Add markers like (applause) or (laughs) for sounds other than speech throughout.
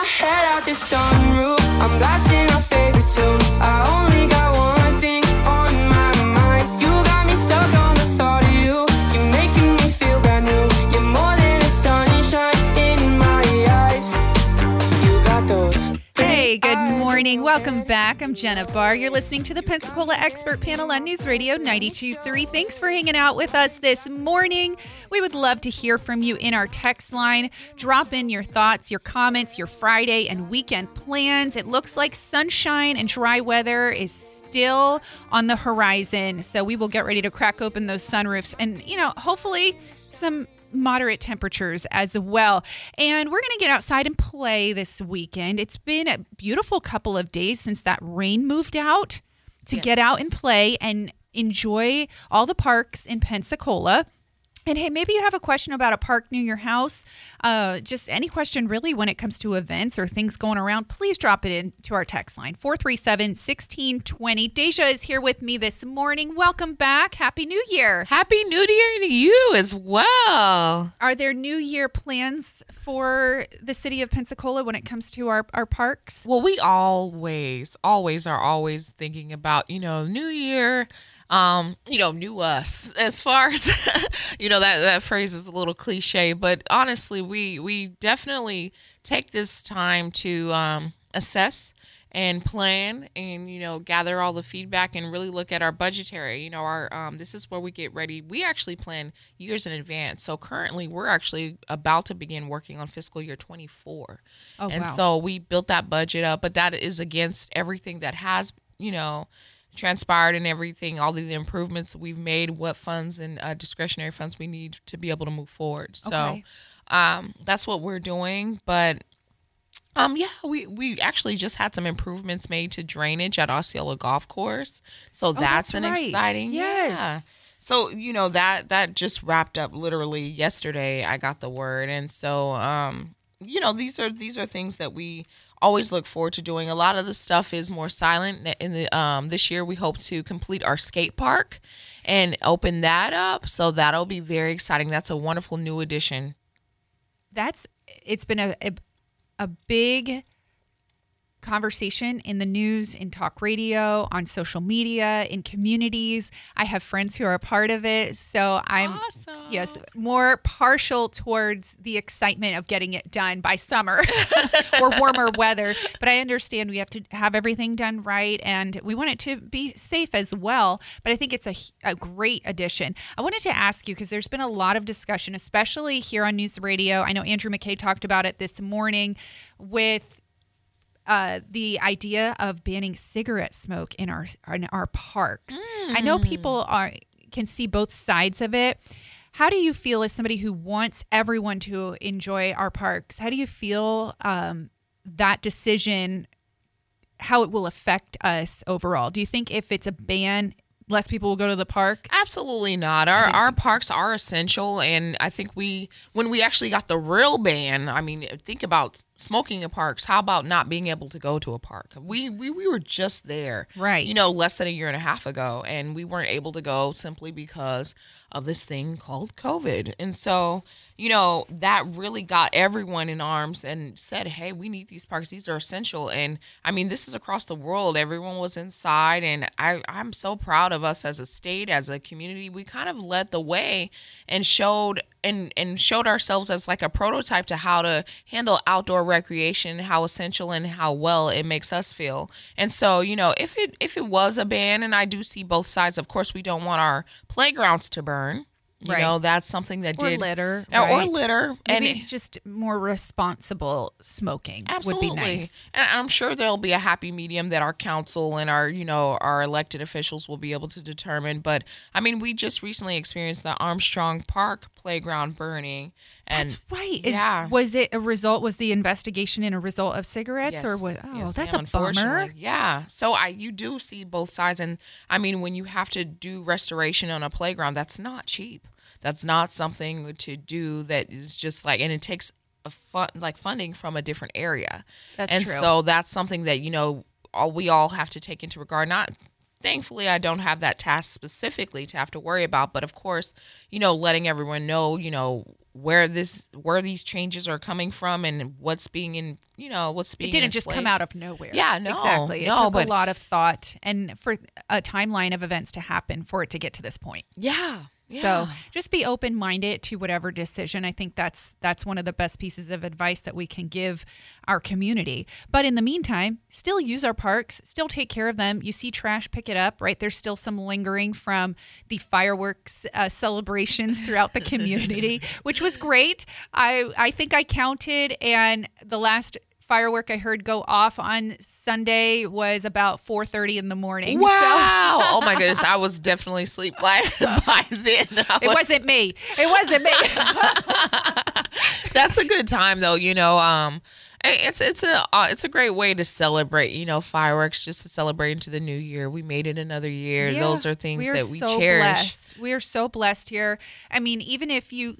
my head out the sunroof. I'm blasting back. I'm Jenna Barr. You're listening to the Pensacola Expert Panel on News Radio 92.3. Thanks for hanging out with us this morning. We would love to hear from you in our text line. Drop in your thoughts, your comments, your Friday and weekend plans. It looks like sunshine and dry weather is still on the horizon. So we will get ready to crack open those sunroofs and, you know, hopefully some moderate temperatures as well. And we're going to get outside and play this weekend. It's been a beautiful couple of days since that rain moved out to get out and play and enjoy all the parks in Pensacola. And hey, maybe you have a question about a park near your house. Uh, just any question really when it comes to events or things going around, please drop it into our text line 437 1620. Deja is here with me this morning. Welcome back. Happy New Year. Happy New Year to you as well. Are there New Year plans for the city of Pensacola when it comes to our, our parks? Well, we always, always are always thinking about, you know, New Year, um, you know, new us. As far as (laughs) you know, that that phrase is a little cliche, but honestly, we we definitely take this time to um, assess and plan and you know gather all the feedback and really look at our budgetary you know our um, this is where we get ready we actually plan years in advance so currently we're actually about to begin working on fiscal year 24 Oh, and wow. so we built that budget up but that is against everything that has you know transpired and everything all of the improvements we've made what funds and uh, discretionary funds we need to be able to move forward so Okay. um, that's what we're doing but um, yeah, we, we actually just had some improvements made to drainage at Osceola Golf Course. So that's, that's an right. exciting Yes. yeah. So, you know, that that just wrapped up literally yesterday I got the word. And so um, you know, these are these are things that we always look forward to doing. A lot of the stuff is more silent. In the um this year we hope to complete our skate park and open that up. So that'll be very exciting. That's a wonderful new addition That's it's been a a, a big conversation in the news, in talk radio, on social media, in communities. I have friends who are a part of it, so I'm Awesome. yes more partial towards the excitement of getting it done by summer (laughs) or warmer weather. But I understand we have to have everything done right, and we want it to be safe as well. But I think it's a, a great addition. I wanted to ask you because there's been a lot of discussion, especially here on News Radio. I know Andrew McKay talked about it this morning with uh, the idea of banning cigarette smoke in our in our parks. I know people are can see both sides of it. How do you feel as somebody who wants everyone to enjoy our parks? How do you feel um, that decision? How it will affect us overall? Do you think if it's a ban, less people will go to the park? Absolutely not. Our our parks are essential, and I think we when we actually got the real ban. I mean, think about smoking in parks. How about not being able to go to a park? We we we were just there, Right. You know, less than a year and a half ago, and we weren't able to go simply because of this thing called COVID. And so, you know, that really got everyone in arms and said, "Hey, we need these parks. These are essential." And I mean, this is across the world. Everyone was inside, and I I'm so proud of us as a state, as a community. We kind of led the way and showed and and showed ourselves as like a prototype to how to handle outdoor recreation, how essential and how well it makes us feel. And so, you know, if it if it was a ban, and I do see both sides. Of course, we don't want our playgrounds to burn. You Right. know, that's something that Or did litter, or, or right? litter, and Maybe it- just more responsible smoking Absolutely. would be nice. And I'm sure there'll be a happy medium that our council and our, you know, our elected officials will be able to determine. But I mean, we just recently experienced the Armstrong Park playground burning. And That's right. Is, yeah. Was it a result? Was the investigation in a result of cigarettes, or Yes. what? Oh, Yes, that's ma'am, a bummer. Yeah. So I you do see both sides and I mean when you have to do restoration on a playground, that's not cheap. That's not something to do that is just like and it takes a fun like funding from a different area. That's and true. so that's something that, you know, all we all have to take into regard. Not thankfully I don't have that task specifically to have to worry about, but of course, you know, letting everyone know, you know, where this where these changes are coming from and what's being in you know what's being it didn't just place. come out of nowhere. Yeah, no, exactly. It no, took but- a lot of thought and for a timeline of events to happen for it to get to this point. yeah yeah. So just be open minded to whatever decision. I think that's that's one of the best pieces of advice that we can give our community. But in the meantime, still use our parks, still take care of them. You see trash, pick it up. Right there's still some lingering from the fireworks uh, celebrations throughout the (laughs) community, which was great. I I think I counted, and the last firework I heard go off on Sunday was about 4:30 in the morning. So- Wow! (laughs) oh my goodness, I was definitely asleep by (laughs) by then. I It was- wasn't me. It wasn't me. (laughs) That's a good time though. You know, um, it's it's a uh, it's a great way to celebrate. You know, fireworks just to celebrate into the new year. We made it another year. Yeah, Those are things are that we so cherish. Blessed. We are so blessed here. I mean, even if you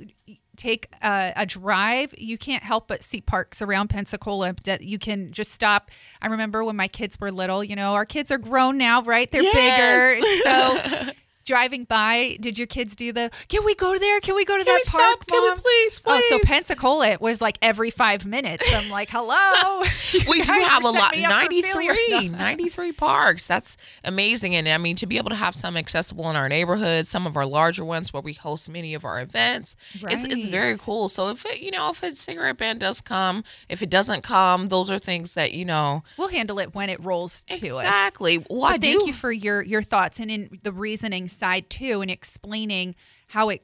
take a, a drive, you can't help but see parks around Pensacola that you can just stop. I remember when my kids were little. You know, our kids are grown now, right? They're Yes. bigger, so. (laughs) Driving by, did your kids do the? Can we go there? Can we go to Can that we park? stop? Can we Mom?" please, Oh, so? Pensacola it was like every five minutes. I'm like, hello. (laughs) we (laughs) do have a lot setting me up for failure. 93 93 parks that's amazing and i mean to be able to have some accessible in our neighborhood some of our larger ones where we host many of our events it's, it's very cool so if it you know if a cigarette ban does come if it doesn't come those are things that you know We'll handle it when it rolls to us. exactly well i thank do you for your your thoughts and in the reasoning side too, and explaining how it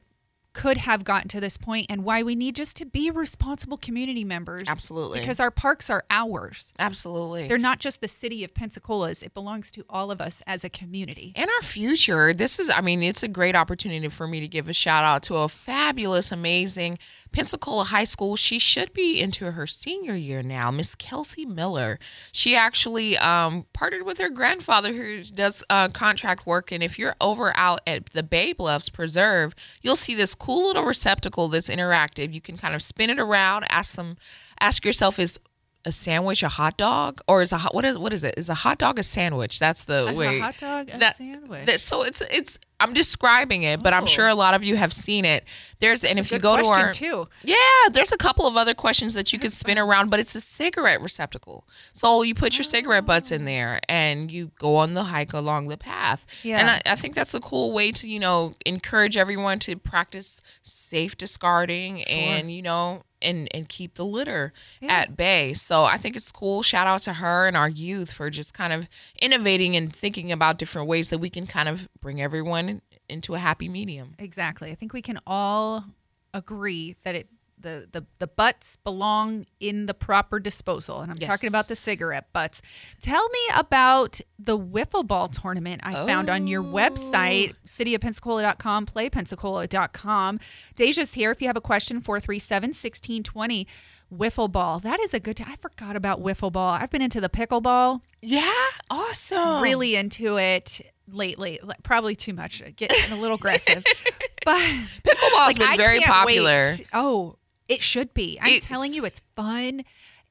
could have gotten to this point and why we need just to be responsible community members. Absolutely. Because our parks are ours. absolutely They're not just the city of Pensacola's. It belongs to all of us as a community. and our future. This is, I mean, it's a great opportunity for me to give a shout out to a fabulous, amazing Pensacola High School. She should be into her senior year now, Miss Kelsey Miller. She actually um, partnered with her grandfather who does uh, contract work. And if you're over out at the Bay Bluffs Preserve, you'll see this cool little receptacle that's interactive. You can kind of spin it around, ask them, ask yourself, is a sandwich a hot dog or is a hot what is what is it is a hot dog a sandwich that's the a way hot dog a that- sandwich? that- so it's it's I'm describing it, but I'm Oh. sure a lot of you have seen it. There's and if you go to question, our too. yeah, there's a couple of other questions that you could spin around, but it's a cigarette receptacle. So you put your cigarette butts in oh. there and you go on the hike along the path. Yeah. And I, I think that's a cool way to, you know, encourage everyone to practice safe discarding and, you know, and, and keep the litter at bay. So I think it's cool. Shout out to her and our youth for just kind of innovating and thinking about different ways that we can kind of bring everyone into a happy medium. Exactly. I think we can all agree that it the the, the butts belong in the proper disposal. And I'm Yes. talking about the cigarette butts. Tell me about the wiffle ball tournament I found on your website, oh. cityofpensacola.com, playpensacola.com. Deja's here. If you have a question, 437-1620. Wiffle ball. That is a good time. I forgot about wiffle ball. I've been into the pickleball. Yeah, awesome. Really into it lately. Probably too much. Getting a little aggressive. (laughs) but Pickleball's like, been very popular. wait. Oh, it should be. I'm It's- telling you, it's fun.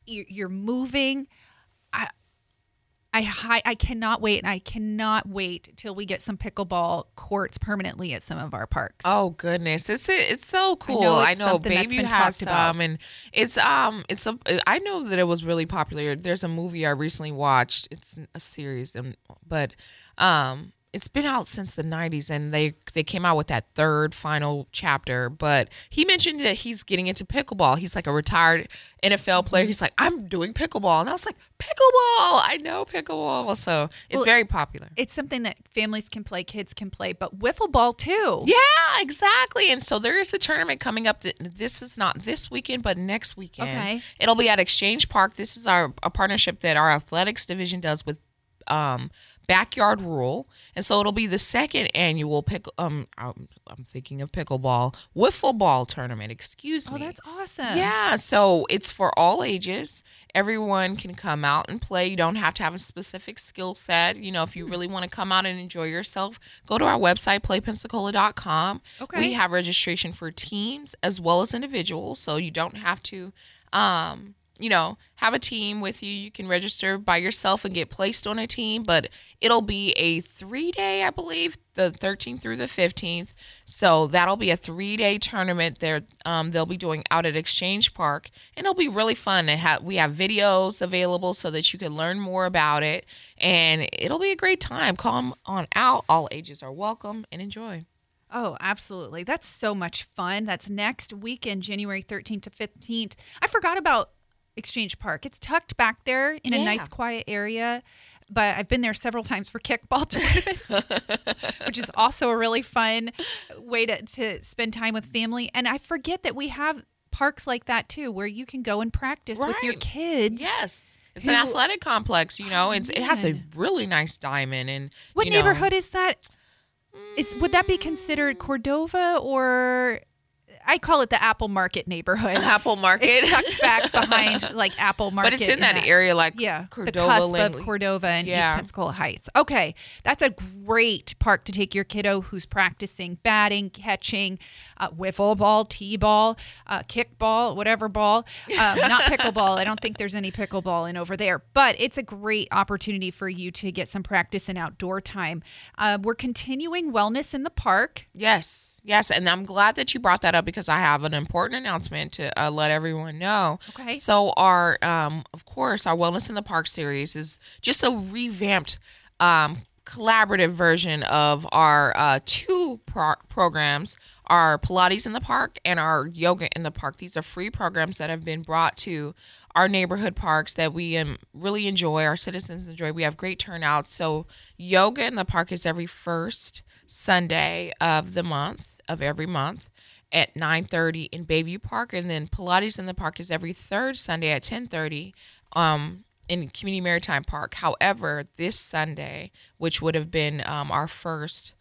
You're, you're moving. I, I, hi- I cannot wait, and I cannot wait till we get some pickleball courts permanently at some of our parks. Oh goodness, it's it's so cool. know I know, something that's Baby has talked about. some, and it's um, it's a. I know that it was really popular. There's a movie I recently watched. It's a series, and but um, it's been out since the 90s, and they they came out with that third final chapter. But he mentioned that he's getting into pickleball. He's like a retired NFL player. He's like, I'm doing pickleball, and I was like, pickleball. I know pickleball, so it's Well, very popular. It's something that families can play, kids can play, but wiffle ball too. Yeah, exactly. And so there is a tournament coming up. That this is not this weekend, but next weekend. Okay. It'll be at Exchange Park. This is our a partnership that our athletics division does with um, Backyard Rule, and so it'll be the second annual pick. Um, I'm, I'm thinking of pickleball wiffle ball tournament. Excuse me. Oh, that's awesome. Yeah, so it's for all ages. Everyone can come out and play. You don't have to have a specific skill set. You know, if Hmm. you really want to come out and enjoy yourself, go to our website, playpensacola.com. Okay. We have registration for teams as well as individuals, so you don't have to um you know, have a team with you. You can register by yourself and get placed on a team, but it'll be a three day, I believe, the 13th through the 15th. So that'll be a three day tournament. There, um, they'll be doing out at Exchange Park, and it'll be really fun. And have we have videos available so that you can learn more about it, and it'll be a great time. Come on out. All ages are welcome and enjoy. Oh, absolutely. That's so much fun. That's next weekend, January 13th to 15th. I forgot about Exchange Park. It's tucked back there in a nice, quiet area. But I've been there several (laughs) times for kickball (laughs) tournaments, which is also a really fun way to, to spend time with family. And I forget that we have parks like that too, where you can go and practice with your kids. Yes. It's an athletic complex, you know. It's it has a oh, really nice diamond and What you know, neighborhood is that? Is would that be considered Cordova or I call it the Apple Market neighborhood? (laughs) Apple Market. It's tucked back (laughs) behind like Apple Market. but it's in that, area like Yeah, Cordova, the cusp Langley. of Cordova and Yeah. East Pensacola Heights. Okay, that's a great park to take your kiddo who's practicing batting, catching, uh, wiffle ball, t-ball, uh, kickball, whatever ball. Um, not pickleball. I don't think there's any pickleball in over there, but it's a great opportunity for you to get some practice and outdoor time. Uh, we're continuing wellness in the park. Yes. Yes, and I'm glad that you brought that up because I have an important announcement to uh, let everyone know. Okay. So our, um, of course, our Wellness in the Park series is just a revamped, um, collaborative version of our uh, two pro- programs: our Pilates in the Park and our Yoga in the Park. These are free programs that have been brought to our neighborhood parks that we um, really enjoy. Our citizens enjoy. We have great turnouts. So Yoga in the Park is every first Sunday of the month of every month at 9:30 in Bayview Park and then Pilates in the Park is every third Sunday at 10:30 um in Community Maritime Park. However, this Sunday, which would have been um, our first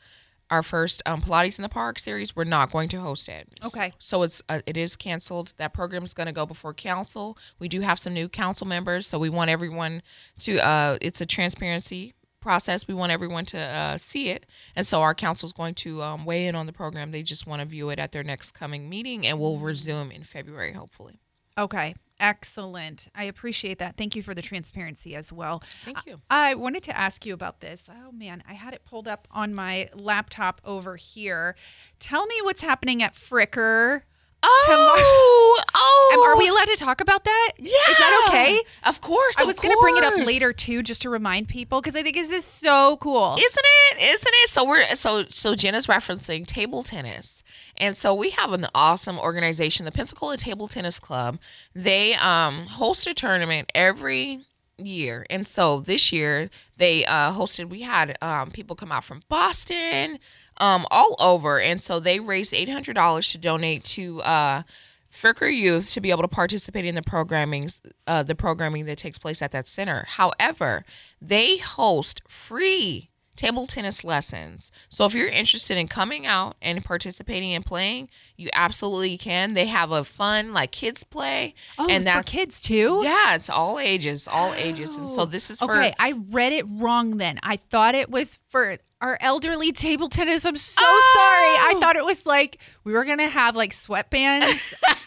our first um, Pilates in the Park series, we're not going to host it. Okay. So it's uh, it is canceled. That program is going to go before council. We do have some new council members, so we want everyone to. Uh, it's a transparency process. We want everyone to uh, see it, and so our council is going to um, weigh in on the program. They just want to view it at their next coming meeting, and we'll resume in February, hopefully. Okay, excellent. I appreciate that. Thank you for the transparency as well. Thank you. I wanted to ask you about this. Oh man, I had it pulled up on my laptop over here. Tell me what's happening at Fricker. Oh, (laughs) oh, Um, Are we allowed to talk about that? Yeah, Is that okay? Of course. I was going to bring it up later too, just to remind people, because I think this is so cool. Isn't it? Isn't it? So we're so so Jenna's referencing table tennis. And so we have an awesome organization, the Pensacola Table Tennis Club. They um host a tournament every year. And so this year they uh hosted we had um people come out from Boston, um all over. And so they raised $800 to donate to uh Fricker youth to be able to participate in the programming, uh, the programming that takes place at that center. However, they host free table tennis lessons. So if you're interested in coming out and participating and playing, you absolutely can. They have a fun like kids play, oh, and for that's kids too. Yeah, it's all ages, all ages, and so oh. this is for Okay, I read it wrong then. I thought it was for our elderly table tennis. I'm so Oh! sorry. I oh! thought it was like we were gonna have like sweatbands. (laughs)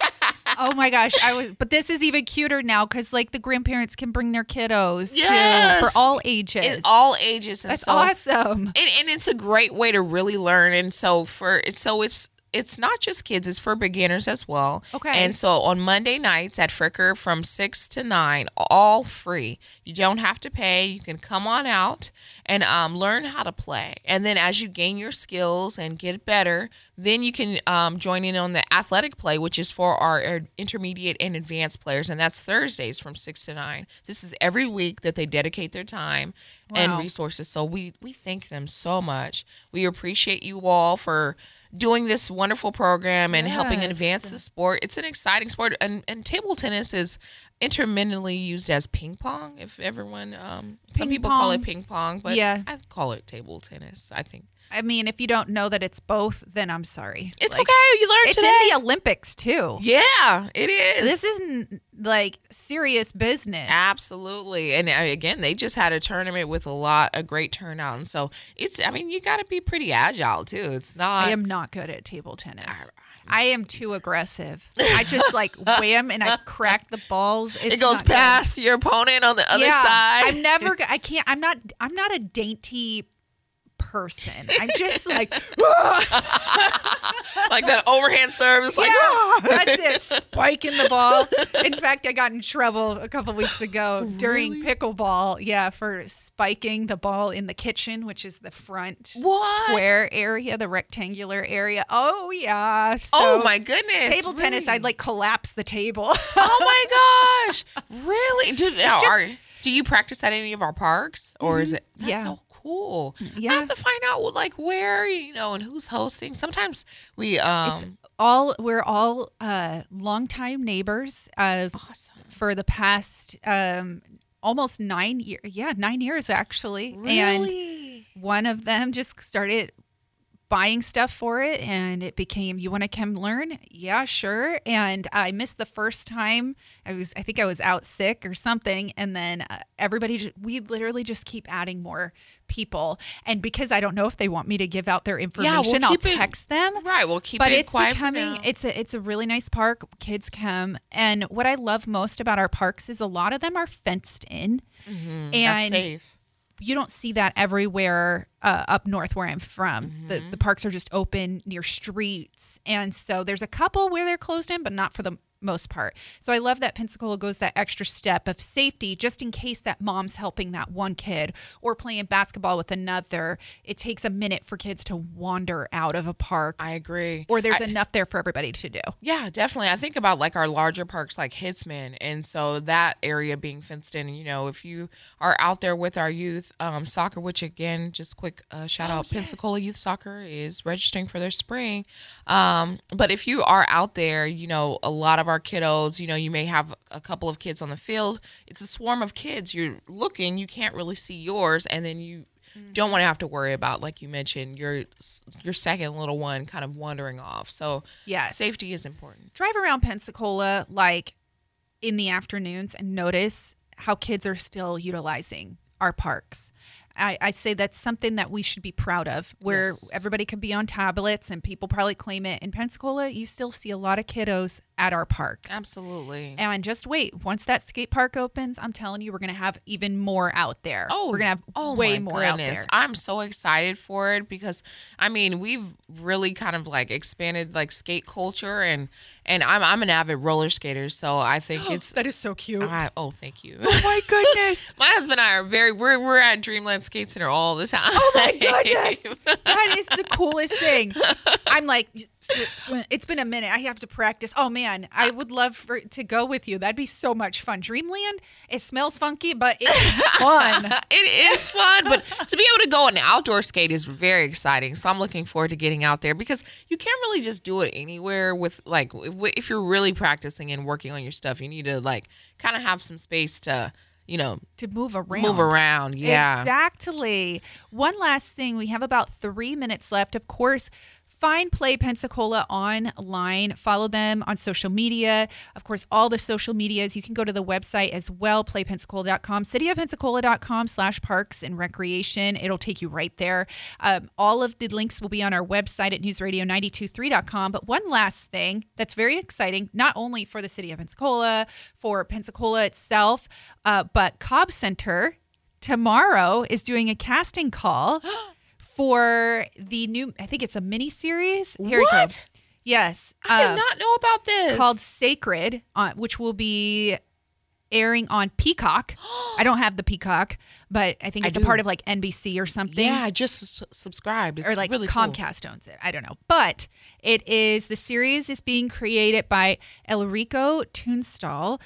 oh my gosh, I was. But this is even cuter now because like the grandparents can bring their kiddos too for all ages. it's all ages, and That's so awesome. and, and it's a great way to really learn and so for it's so it's it's not just kids it's for beginners as well. Okay. and so on monday nights at fricker from 6 to 9 all free. You don't have to pay. You can come on out and um, learn how to play. And then as you gain your skills and get better then you can um, join in on the athletic play which is for our er- intermediate and advanced players. And that's thursdays from 6 to 9 this is every week that they dedicate their time and resources. So we we thank them so much. We appreciate you all for doing this wonderful program and helping advance the sport. It's an exciting sport, and and table tennis is intermittently used as ping pong. If everyone, um, some people call it ping pong, but Yeah. I call it table tennis. I think I mean, if you don't know that it's both, then I'm sorry. it's Like, okay. You learned It's today. in the Olympics too. yeah, it is. This isn't like serious business. Absolutely. And uh, again, they just had a tournament with a lot, a great turnout. And so it's, I mean, you got to be pretty agile too. It's not. I am not good at table tennis. I am too aggressive. I just like (laughs) wham and I crack the balls. It's it goes not good. past your opponent on the other yeah, side. I'm never. (laughs) I can't. I'm not. I'm not a dainty person. I'm just (laughs) like like that overhand serve. It's like, yeah, "Ah." that's it. (laughs) Spiking the ball. In fact, I got in trouble a couple weeks ago during pickleball. Yeah, for spiking the ball in the kitchen, which is the front What? square area, the rectangular area. Oh yeah. oh my goodness. Table tennis. I'd like collapse the table. Oh my (laughs) gosh. Really? Do, now, just- are, do you practice at any of our parks or is it? Yeah. so cool. I Yeah. have to find out like where, you know, and who's hosting. Sometimes we um all we're all uh longtime neighbors of awesome. for the past um almost nine years yeah nine years actually and Really? one of them just started buying stuff for it and it became you want to come learn? Yeah sure. And i missed the first time i was i think i was out sick or something and then uh, everybody ju- we literally just keep adding more people. And because i don't know if they want me to give out their information i'll keep it- text them. Right. We'll keep but it it's becoming it's a it's a really nice park kids come. And what i love most about our parks is a lot of them are fenced in. Mm, That's and safe. You don't see that everywhere uh, up north where i'm from the, Mm-hmm. the parks are just open near streets and so there's a couple where they're closed in but not for the most part so i love that pensacola goes that extra step of safety just in case that mom's helping that one kid or playing basketball with another it takes a minute for kids to wander out of a park I agree. or there's I- enough there for everybody to do Yeah, definitely. I think about like our larger parks like Hitzman. and so that area being fenced in. You know, if you are out there with our youth, um, soccer, which again, just quick uh, shout out, Pensacola Youth Soccer is registering for their spring. Um, but if you are out there, you know, a lot of our kiddos, you know, you may have a couple of kids on the field. It's a swarm of kids. You're looking, you can't really see yours, and then you mm-hmm. don't want to have to worry about like you mentioned your your second little one kind of wandering off so Yes. safety is important drive around Pensacola like in the afternoons and notice how kids are still utilizing our parks. I, I say that's something that we should be proud of, where Yes. everybody could be on tablets and people probably claim it. In Pensacola, you still see a lot of kiddos at our parks. Absolutely. And just wait, once that skate park opens, I'm telling you, we're to have even more out there. Oh, we're to have oh way more out there. I'm so excited for it because I mean we've really kind of like expanded like skate culture and and I'm I'm an avid roller skater, so I think (gasps) it's that is so cute. I, oh thank you. Oh my (laughs) goodness. my husband and I are very we're we're at Dreamland Skate Center all the time. Oh my goodness. (laughs) that is the coolest thing. I'm like, it's been a minute. I have to practice. Oh man, I would love for, to go with you. That'd be so much fun. Dreamland, it smells funky, but it is fun. (laughs) it is fun, but to be able to go and outdoor skate is very exciting. So I'm looking forward to getting out there because you can't really just do it anywhere with like if, if you're really practicing and working on your stuff, you need to like kind of have some space to, you know, to move around. move around. Yeah. Exactly. One last thing. We have about three minutes left. Of course, find Play Pensacola online. Follow them on social media. Of course, all the social medias. You can go to the website as well, playpensacola.com, cityofpensacola.com slash parks and recreation. It'll take you right there. Um, all of the links will be on our website at newsradio923.com. But one last thing that's very exciting, not only for the city of Pensacola, for Pensacola itself, uh, but Cobb Center tomorrow is doing a casting call (gasps) (gasps) for the new I think it's a mini series. Here we go. What? Yes. I uh, did not know about this. called Sacred, uh, which will be airing on Peacock. (gasps) I don't have the Peacock, but I think it's a part of like NBC or something. Yeah, I just subscribed. It's or like really cool. Comcast owns it. I don't know. But it is the series is being created by Elrico Tunstall.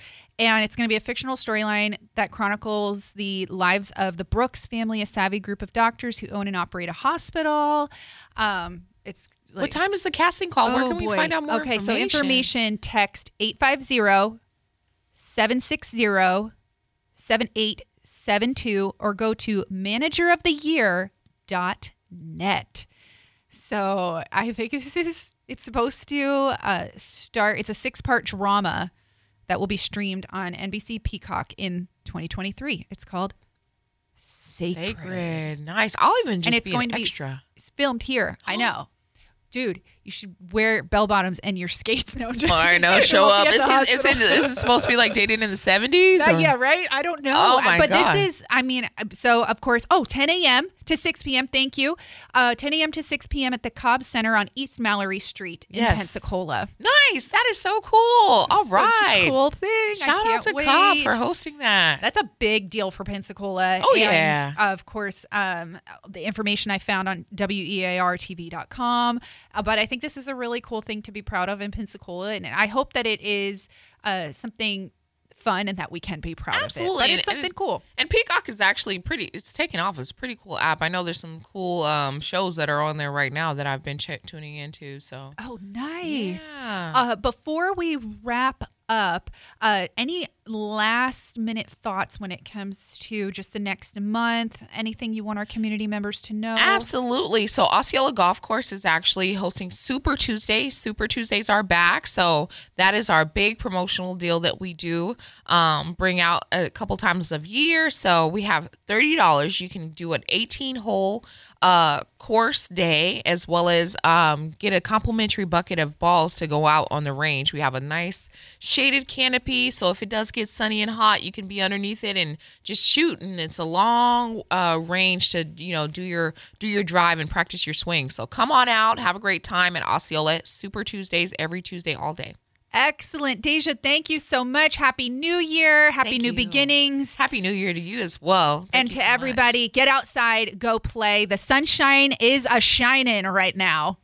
And it's going to be a fictional storyline that chronicles the lives of the Brooks family, a savvy group of doctors who own and operate a hospital. Um, it's like, What time is the casting call? Where Oh, can we find out more okay, information? so information text 850 760 7872 or go to manageroftheyear.net. So I think (laughs) this is it's supposed to uh, start. It's a six part drama that will be streamed on NBC Peacock in 2023. It's called Sacred, Sacred. Nice. I'll even just and it's be going an to be extra. it's filmed here. I (gasps) know, dude. You should wear bell bottoms and your skates. (laughs) No, just Or no, show up. Is is, it, is it (laughs) supposed to be like dating in the 70s? Uh, or- yeah, right. I don't know. Oh, my but God. this is, I mean, so of course, oh, 10 a.m. to 6 p.m. Thank you. Uh, 10 a.m. to 6 p.m. at the Cobb Center on East Mallory Street in Yes. Pensacola. Nice. That is so cool. All Such right. cool thing. Shout out can't to wait. Cobb for hosting that. That's a big deal for Pensacola. Oh, and, yeah. Of course, um, the information I found on E weartv.com. Uh, but I think this is a really cool thing to be proud of in Pensacola. And I hope that it is uh, something fun and that we can be proud of it. Absolutely. But it's something and- cool. And Peacock is actually pretty. It's taken off. It's a pretty cool app. I know there's some cool um, shows that are on there right now that I've been check tuning into. So Oh, nice. Yeah. Uh, before we wrap up, uh, any last minute thoughts when it comes to just the next month? Anything you want our community members to know? Absolutely. So Osceola Golf Course is actually hosting Super Tuesdays. Super Tuesdays are back. So that is our big promotional deal that we do. Um, bring out a couple times of year. So we have thirty dollars. You can do an eighteen hole uh course day as well as um get a complimentary bucket of balls to go out on the range. We have a nice shaded canopy. So if it does get sunny and hot, you can be underneath it and just shoot. And it's a long uh, range to you know do your do your drive and practice your swing. So come on out, have a great time at Osceola Super Tuesdays every Tuesday all day. Excellent. Deja, thank you so much. Happy New Year. Happy Thank new you. beginnings. Happy New Year to you as well. Thank and to so much. everybody, get outside, go play. The sunshine is a shining right now.